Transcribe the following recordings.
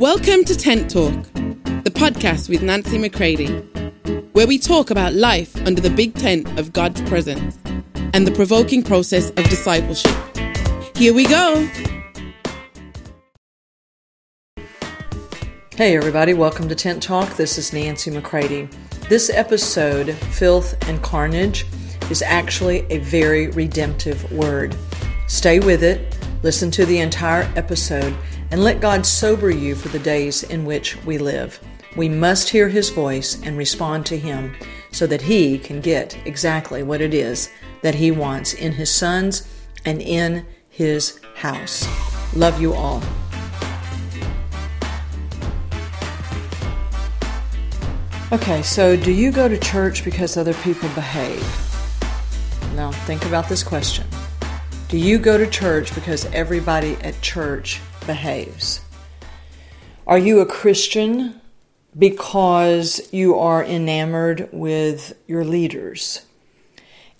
Welcome to Tent Talk, the podcast with Nancy McCready, where we talk about life under the big tent of God's presence and the provoking process of discipleship. Here we go. Hey, everybody, welcome to Tent Talk. This is Nancy McCready. This episode, Filth and Carnage, is actually a very redemptive word. Stay with it, listen to the entire episode, and let God sober you for the days in which we live. We must hear His voice and respond to Him so that He can get exactly what it is that He wants in His sons and in His house. Love you all. Okay, so do you go to church because other people behave? Now, think about this question. Do you go to church because everybody at church behaves? Are you a Christian because you are enamored with your leaders?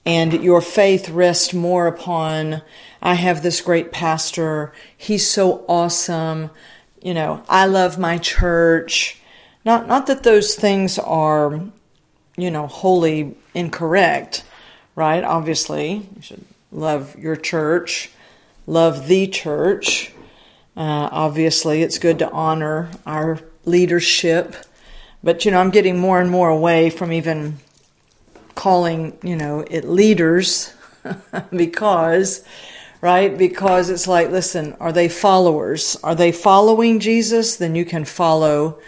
And your faith rests more upon, I have this great pastor, he's so awesome, you know, I love my church. Not, not that those things are, you know, wholly incorrect, right? Obviously, you should love your church, love the church. Uh, obviously, it's good to honor our leadership. But, you know, I'm getting more and more away from even calling, you know, it leaders because, right? Because it's like, listen, are they followers? Are they following Jesus? Then you can follow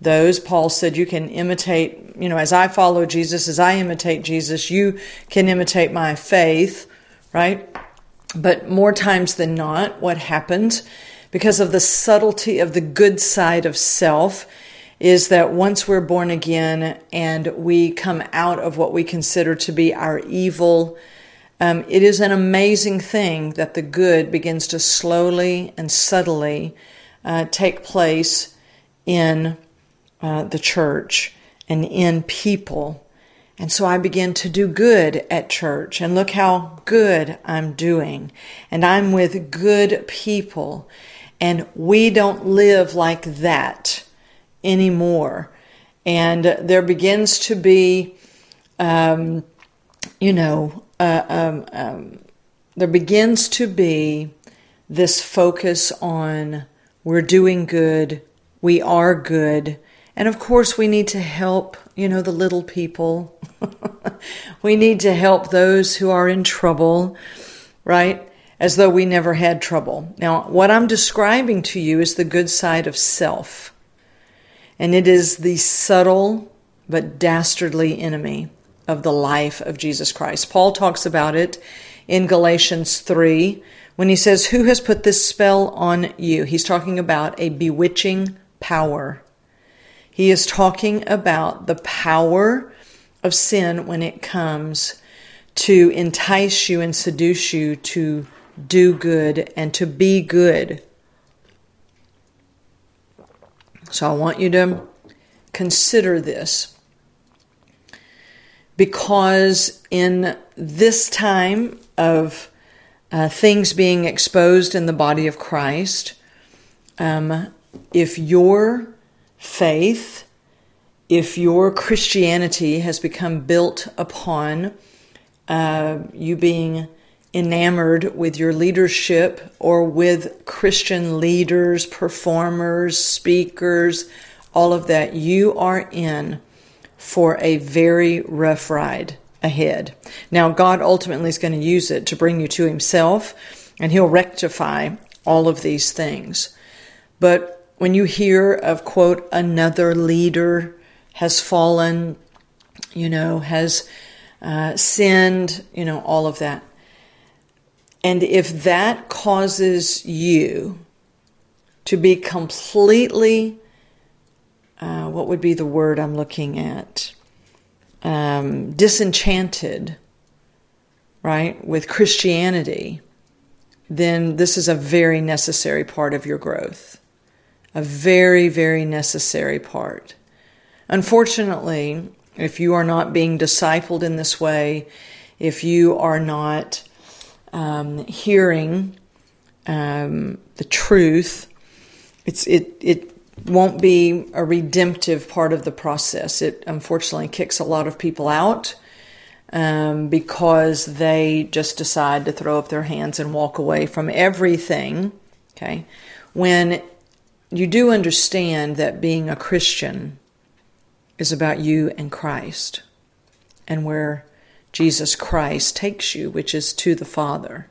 those. Paul said you can imitate, you know, as I follow Jesus, as I imitate Jesus, you can imitate my faith right? But more times than not, what happens because of the subtlety of the good side of self is that once we're born again and we come out of what we consider to be our evil, um, it is an amazing thing that the good begins to slowly and subtly uh, take place in uh, the church and in people. And so I begin to do good at church and look how good I'm doing. And I'm with good people. And we don't live like that anymore. And there begins to be, um, you know, uh, um, um, there begins to be this focus on we're doing good, we are good, and of course, we need to help, you know, the little people. we need to help those who are in trouble, right? As though we never had trouble. Now, what I'm describing to you is the good side of self. And it is the subtle but dastardly enemy of the life of Jesus Christ. Paul talks about it in Galatians 3 when he says, Who has put this spell on you? He's talking about a bewitching power he is talking about the power of sin when it comes to entice you and seduce you to do good and to be good. So I want you to consider this because in this time of uh, things being exposed in the body of Christ, um, if you're faith, if your Christianity has become built upon uh, you being enamored with your leadership or with Christian leaders, performers, speakers, all of that, you are in for a very rough ride ahead. Now, God ultimately is going to use it to bring you to Himself, and He'll rectify all of these things. But when you hear of, quote, another leader has fallen, you know, has uh, sinned, you know, all of that. And if that causes you to be completely, uh, what would be the word I'm looking at? Um, disenchanted, right, with Christianity, then this is a very necessary part of your growth a very, very necessary part. Unfortunately, if you are not being discipled in this way, if you are not um, hearing um, the truth, it's it it won't be a redemptive part of the process. It unfortunately kicks a lot of people out um, because they just decide to throw up their hands and walk away from everything. Okay. When you do understand that being a Christian is about you and Christ and where Jesus Christ takes you, which is to the Father.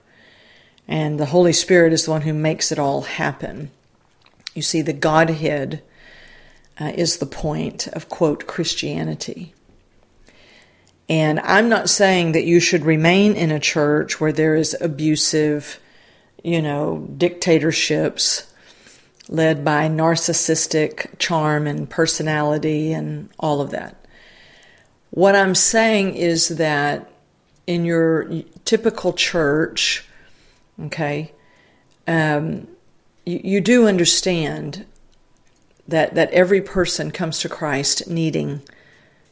And the Holy Spirit is the one who makes it all happen. You see, the Godhead uh, is the point of, quote, Christianity. And I'm not saying that you should remain in a church where there is abusive, you know, dictatorships led by narcissistic charm and personality and all of that. What I'm saying is that in your typical church, okay, um, you, you do understand that that every person comes to Christ needing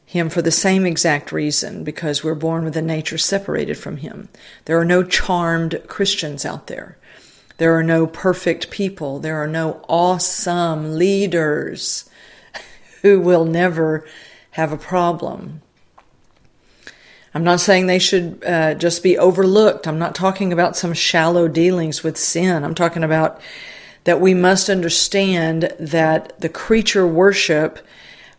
him for the same exact reason because we're born with a nature separated from him. There are no charmed Christians out there. There are no perfect people. There are no awesome leaders who will never have a problem. I'm not saying they should uh, just be overlooked. I'm not talking about some shallow dealings with sin. I'm talking about that we must understand that the creature worship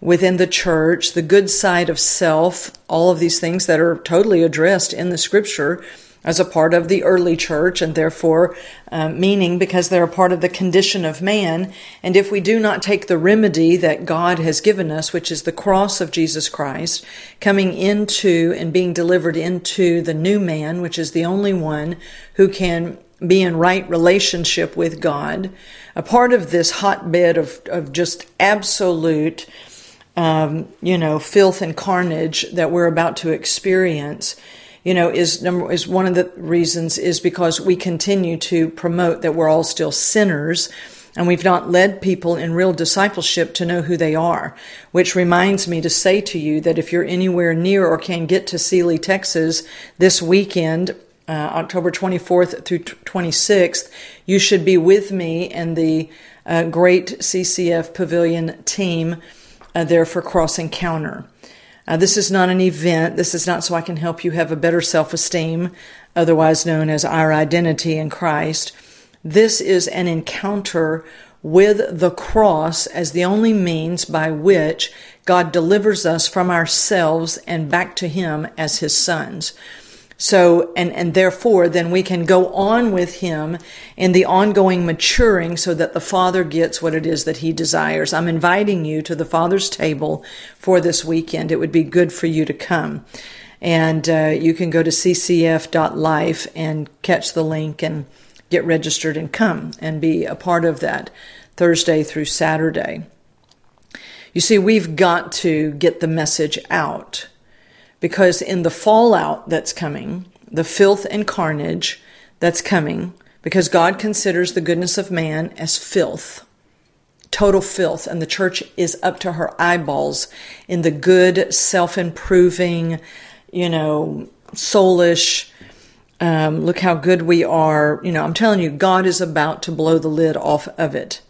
within the church, the good side of self, all of these things that are totally addressed in the scripture as a part of the early church and therefore um, meaning because they're a part of the condition of man. And if we do not take the remedy that God has given us, which is the cross of Jesus Christ, coming into and being delivered into the new man, which is the only one who can be in right relationship with God, a part of this hotbed of, of just absolute, um, you know, filth and carnage that we're about to experience you know, is number is one of the reasons is because we continue to promote that we're all still sinners and we've not led people in real discipleship to know who they are. Which reminds me to say to you that if you're anywhere near or can get to Sealy, Texas this weekend, uh, October 24th through 26th, you should be with me and the uh, great CCF Pavilion team uh, there for Cross Encounter. Uh, this is not an event. This is not so I can help you have a better self esteem, otherwise known as our identity in Christ. This is an encounter with the cross as the only means by which God delivers us from ourselves and back to Him as His sons. So, and, and therefore, then we can go on with him in the ongoing maturing so that the Father gets what it is that he desires. I'm inviting you to the Father's table for this weekend. It would be good for you to come. And uh, you can go to ccf.life and catch the link and get registered and come and be a part of that Thursday through Saturday. You see, we've got to get the message out because in the fallout that's coming, the filth and carnage that's coming, because God considers the goodness of man as filth, total filth, and the church is up to her eyeballs in the good, self improving, you know, soulish, um, look how good we are. You know, I'm telling you, God is about to blow the lid off of it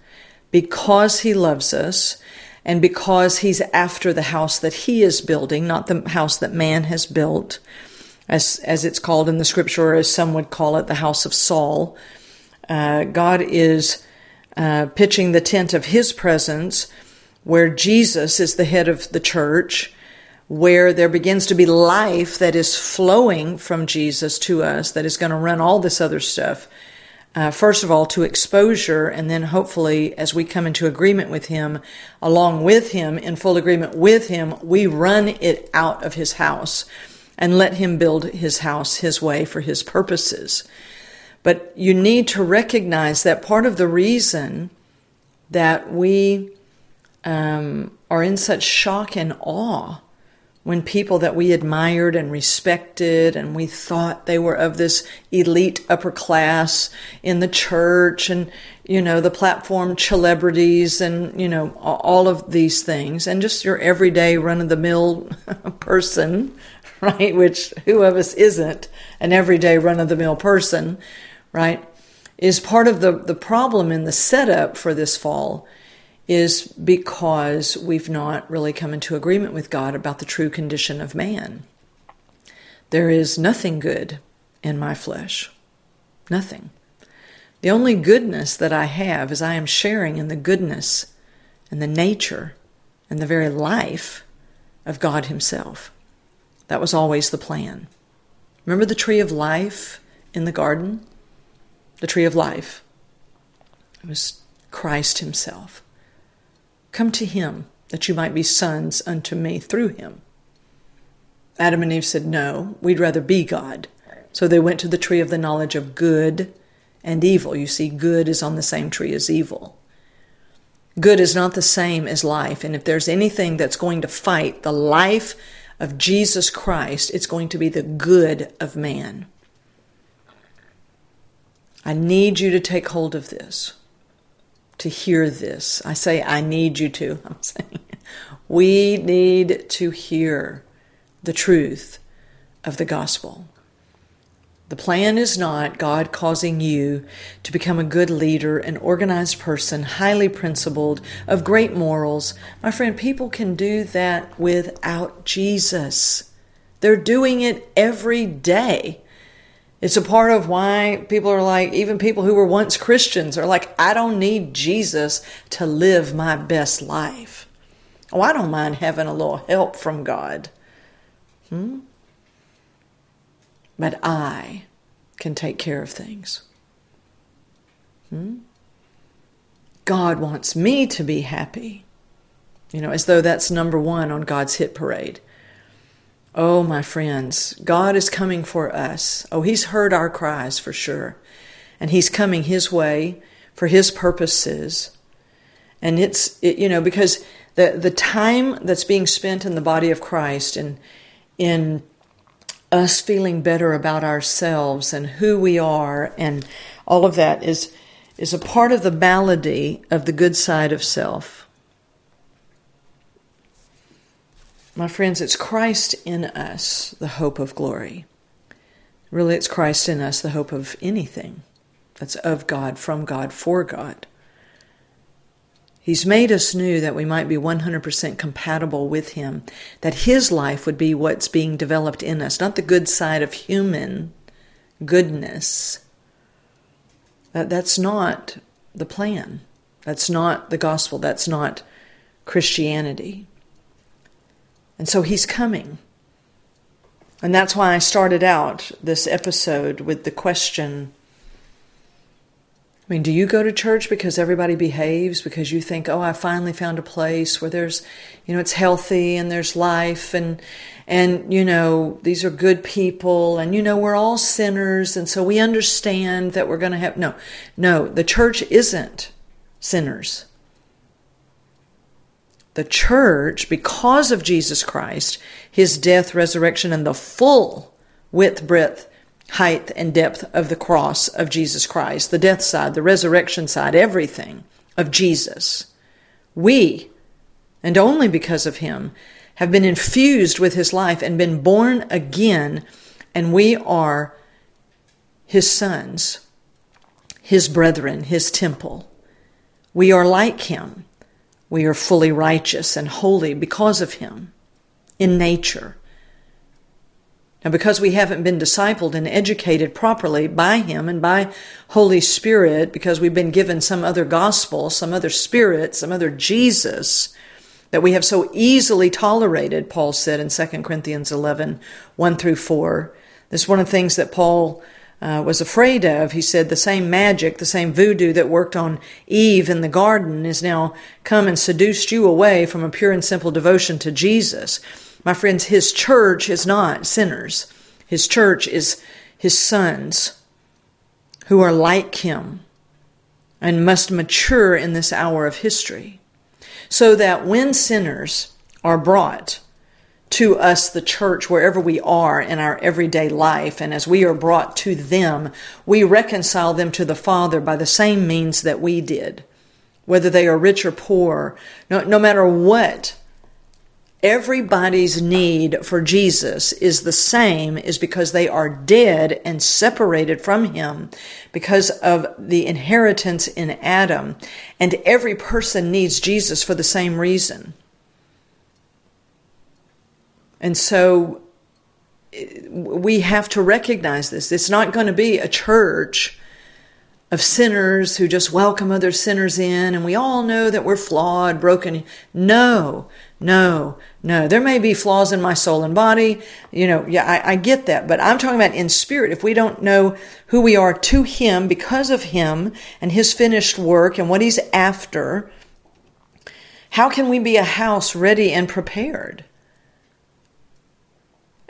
because He loves us and because he's after the house that he is building, not the house that man has built, as, as it's called in the scripture, or as some would call it, the house of Saul, uh, God is uh, pitching the tent of his presence where Jesus is the head of the church, where there begins to be life that is flowing from Jesus to us, that is going to run all this other stuff uh, first of all, to exposure, and then hopefully, as we come into agreement with Him, along with Him, in full agreement with Him, we run it out of His house and let Him build His house His way for His purposes. But you need to recognize that part of the reason that we um, are in such shock and awe when people that we admired and respected and we thought they were of this elite upper class in the church and you know the platform celebrities and you know all of these things and just your everyday run of the mill person right which who of us isn't an everyday run of the mill person right is part of the the problem in the setup for this fall is because we've not really come into agreement with God about the true condition of man. There is nothing good in my flesh. Nothing. The only goodness that I have is I am sharing in the goodness and the nature and the very life of God Himself. That was always the plan. Remember the tree of life in the garden? The tree of life. It was Christ Himself. Come to Him that you might be sons unto me through Him. Adam and Eve said, No, we'd rather be God. So they went to the tree of the knowledge of good and evil. You see, good is on the same tree as evil. Good is not the same as life. And if there's anything that's going to fight the life of Jesus Christ, it's going to be the good of man. I need you to take hold of this, to hear this. I say, I need you to. I'm saying, we need to hear the truth of the gospel. The plan is not God causing you to become a good leader, an organized person, highly principled, of great morals. My friend, people can do that without Jesus. They're doing it every day. It's a part of why people are like, even people who were once Christians are like, I don't need Jesus to live my best life. Oh, I don't mind having a little help from God. Hmm? But I can take care of things. Hmm? God wants me to be happy. You know, as though that's number one on God's hit parade. Oh, my friends, God is coming for us. Oh, He's heard our cries for sure. And He's coming His way for His purposes. And it's, it, you know, because the, the time that's being spent in the body of Christ and in us feeling better about ourselves and who we are and all of that is is a part of the malady of the good side of self. My friends, it's Christ in us, the hope of glory. Really, it's Christ in us, the hope of anything that's of God, from God, for God. He's made us new that we might be 100% compatible with Him, that His life would be what's being developed in us, not the good side of human goodness. That, that's not the plan. That's not the gospel. That's not Christianity. And so He's coming. And that's why I started out this episode with the question I mean, do you go to church because everybody behaves, because you think, oh, I finally found a place where there's, you know, it's healthy and there's life and, and, you know, these are good people and, you know, we're all sinners. And so we understand that we're going to have, no, no, the church isn't sinners. The church, because of Jesus Christ, his death, resurrection, and the full width, breadth, height and depth of the cross of Jesus Christ, the death side, the resurrection side, everything of Jesus. We, and only because of him, have been infused with his life and been born again, and we are his sons, his brethren, his temple. We are like him. We are fully righteous and holy because of him in nature. And because we haven't been discipled and educated properly by Him and by Holy Spirit, because we've been given some other gospel, some other spirit, some other Jesus, that we have so easily tolerated, Paul said in 2 Corinthians 11, 1 through 4. This is one of the things that Paul uh, was afraid of. He said the same magic, the same voodoo that worked on Eve in the garden is now come and seduced you away from a pure and simple devotion to Jesus. My friends, his church is not sinners. His church is his sons who are like him and must mature in this hour of history. So that when sinners are brought to us, the church, wherever we are in our everyday life, and as we are brought to them, we reconcile them to the Father by the same means that we did. Whether they are rich or poor, no, no matter what everybody's need for Jesus is the same is because they are dead and separated from him because of the inheritance in Adam. And every person needs Jesus for the same reason. And so we have to recognize this. It's not going to be a church of sinners who just welcome other sinners in and we all know that we're flawed, broken. No, no, no. There may be flaws in my soul and body. You know, yeah, I, I get that. But I'm talking about in spirit. If we don't know who we are to Him because of Him and His finished work and what He's after, how can we be a house ready and prepared?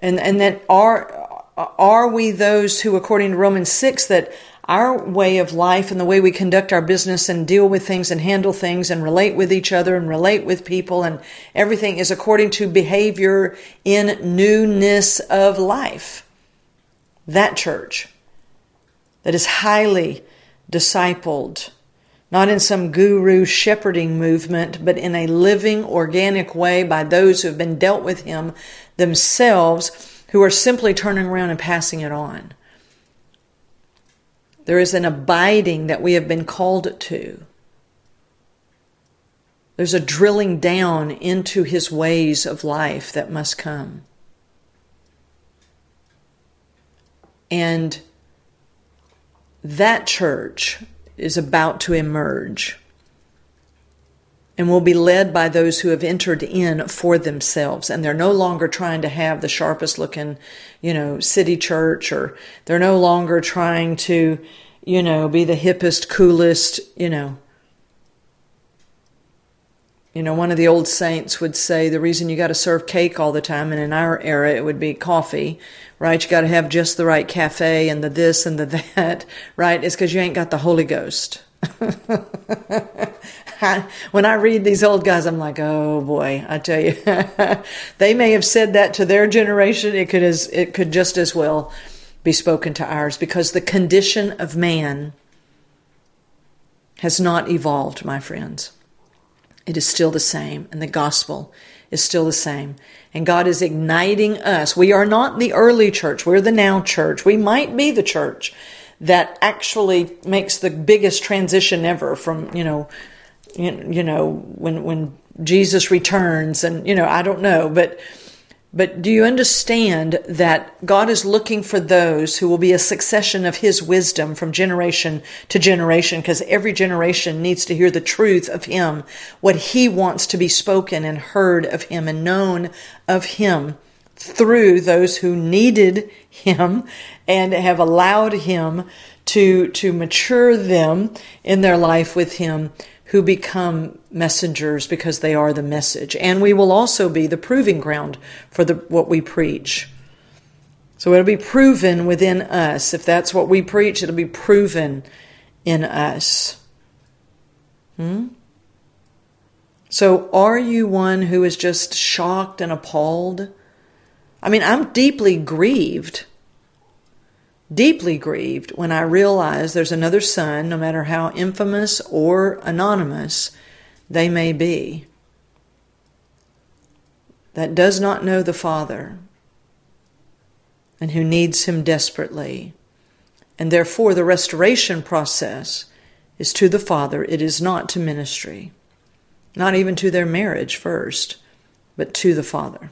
And, and that are, are we those who, according to Romans 6, that our way of life and the way we conduct our business and deal with things and handle things and relate with each other and relate with people and everything is according to behavior in newness of life. That church that is highly discipled, not in some guru shepherding movement, but in a living, organic way by those who have been dealt with him themselves, who are simply turning around and passing it on. There is an abiding that we have been called to. There's a drilling down into his ways of life that must come. And that church is about to emerge. And will be led by those who have entered in for themselves. And they're no longer trying to have the sharpest looking you know city church or they're no longer trying to you know be the hippest coolest you know you know one of the old saints would say the reason you got to serve cake all the time and in our era it would be coffee right you got to have just the right cafe and the this and the that right is because you ain't got the holy ghost when I read these old guys, I'm like, oh boy, I tell you, they may have said that to their generation. It could as it could just as well be spoken to ours because the condition of man has not evolved, my friends. It is still the same, and the gospel is still the same. And God is igniting us. We are not the early church, we're the now church. We might be the church that actually makes the biggest transition ever from, you know, you know, when when Jesus returns and you know, I don't know, but but do you understand that God is looking for those who will be a succession of his wisdom from generation to generation? Because every generation needs to hear the truth of him, what he wants to be spoken and heard of him and known of him through those who needed him and have allowed him to to mature them in their life with him who become messengers because they are the message. And we will also be the proving ground for the what we preach. So it'll be proven within us. If that's what we preach it'll be proven in us. Hmm? so are you one who is just shocked and appalled? I mean i'm deeply grieved deeply grieved when I realize there's another son, no matter how infamous or anonymous they may be, that does not know the Father and who needs him desperately. And therefore, the restoration process is to the Father, it is not to ministry, not even to their marriage first, but to the Father.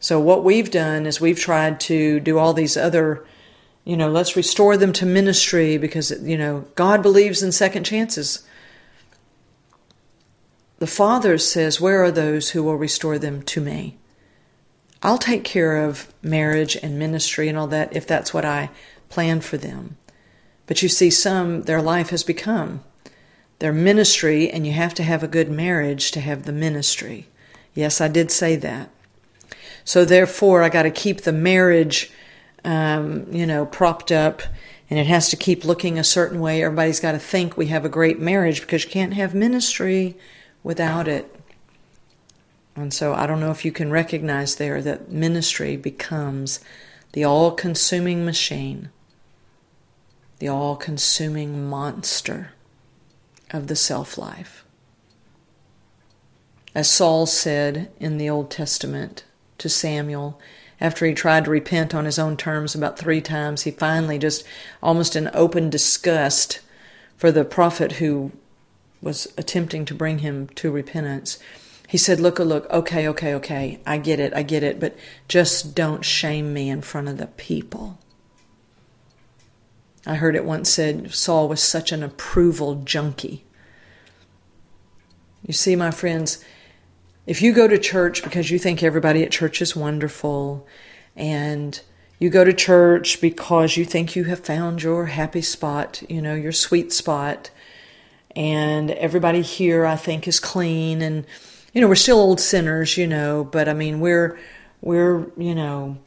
So what we've done is we've tried to do all these other, you know, let's restore them to ministry because, you know, God believes in second chances. The Father says, Where are those who will restore them to me? I'll take care of marriage and ministry and all that if that's what I plan for them. But you see, some, their life has become their ministry, and you have to have a good marriage to have the ministry. Yes, I did say that. So therefore, I got to keep the marriage, um, you know, propped up, and it has to keep looking a certain way. Everybody's got to think we have a great marriage because you can't have ministry without it. And so I don't know if you can recognize there that ministry becomes the all consuming machine, the all consuming monster of the self life. As Saul said in the Old Testament to Samuel, after he tried to repent on his own terms about three times, he finally just almost in open disgust for the prophet who was attempting to bring him to repentance. He said, Look, look, okay, okay, okay, I get it, I get it, but just don't shame me in front of the people. I heard it once said Saul was such an approval junkie. You see, my friends, if you go to church because you think everybody at church is wonderful, and you go to church because you think you have found your happy spot, you know, your sweet spot, and everybody here I think is clean and you know, we're still old sinners, you know, but I mean, we're we're, you know,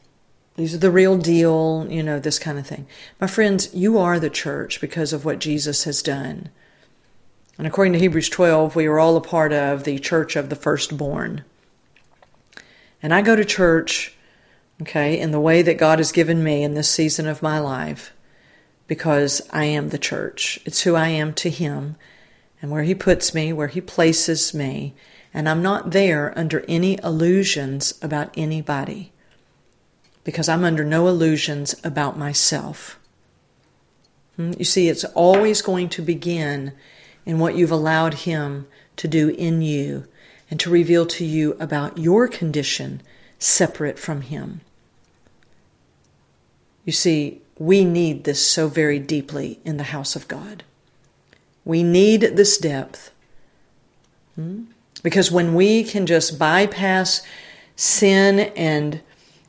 these are the real deal, you know, this kind of thing. My friends, you are the church because of what Jesus has done. And according to Hebrews 12, we are all a part of the church of the firstborn. And I go to church, okay, in the way that God has given me in this season of my life because I am the church. It's who I am to Him and where He puts me, where He places me. And I'm not there under any illusions about anybody because I'm under no illusions about myself. Hmm? You see, it's always going to begin in what you've allowed Him to do in you and to reveal to you about your condition separate from Him. You see, we need this so very deeply in the house of God. We need this depth. Hmm? Because when we can just bypass sin and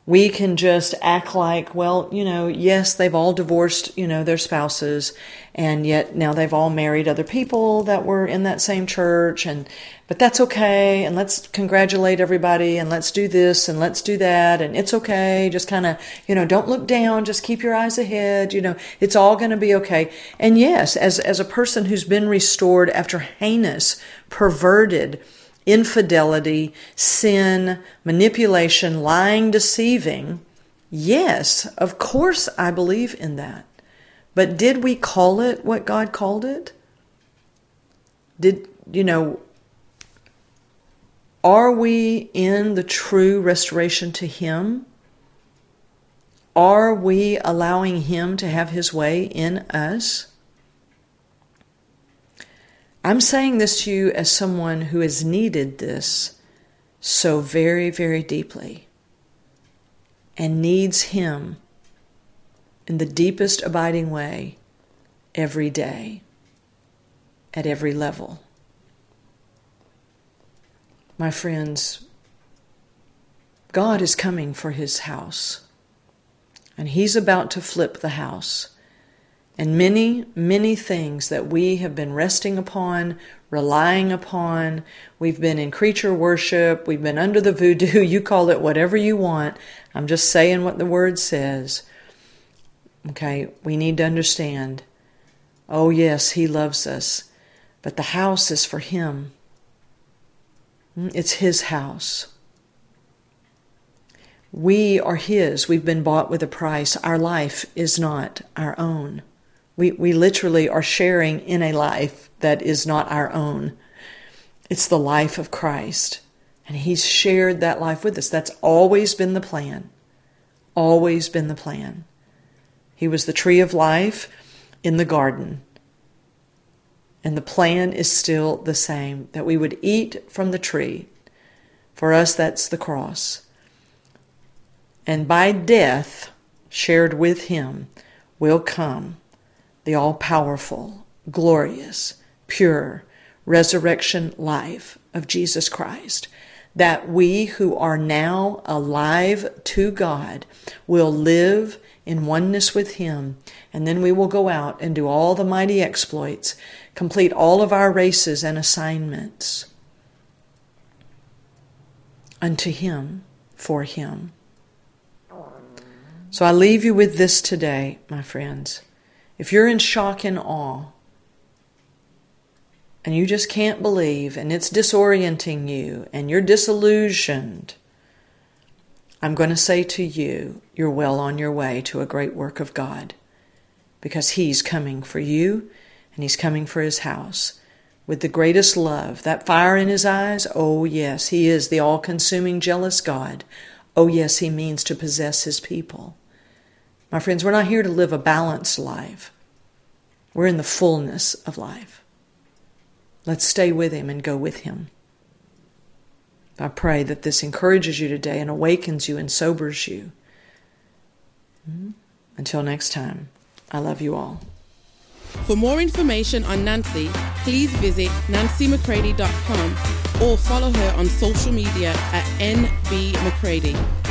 we can just act like, well, you know, yes, they've all divorced, you know, their spouses, and yet now they've all married other people that were in that same church, and but that's okay, and let's congratulate everybody, and let's do this, and let's do that, and it's okay. Just kind of, you know, don't look down, just keep your eyes ahead. You know, it's all going to be okay. And yes, as as a person who's been restored after heinous, perverted infidelity, sin, manipulation, lying, deceiving. Yes, of course I believe in that. But did we call it what God called it? Did, you know, are we in the true restoration to Him? Are we allowing Him to have His way in us? I'm saying this to you as someone who has needed this so very, very deeply and needs Him in the deepest abiding way every day, at every level. My friends, God is coming for His house, and He's about to flip the house and many, many things that we have been resting upon, relying upon. We've been in creature worship. We've been under the voodoo. You call it whatever you want. I'm just saying what the word says. Okay, we need to understand. Oh, yes, He loves us, but the house is for Him. Hmm, it's His house. We are His. We've been bought with a price. Our life is not our own. We, we literally are sharing in a life that is not our own. It's the life of Christ. And He's shared that life with us. That's always been the plan. Always been the plan. He was the tree of life in the garden. And the plan is still the same that we would eat from the tree. For us, that's the cross. And by death, shared with Him, will come the all powerful, glorious, pure resurrection life of Jesus Christ. That we who are now alive to God will live in oneness with Him, and then we will go out and do all the mighty exploits, complete all of our races and assignments unto Him, for Him. So I leave you with this today, my friends if you're in shock and awe, and you just can't believe, and it's disorienting you, and you're disillusioned, I'm going to say to you, you're well on your way to a great work of God because He's coming for you and He's coming for His house. with the greatest love. That fire in his eyes, oh yes, he is the all consuming, jealous God. Oh yes, he means to possess his people. My friends, we're not here to live a balanced life. We're in the fullness of life. Let's stay with him and go with him. I pray that this encourages you today and awakens you and sobers you. Mm-hmm. Until next time, I love you all. For more information on Nancy, please visit nancymccready.com or follow her on social media at nbmccready.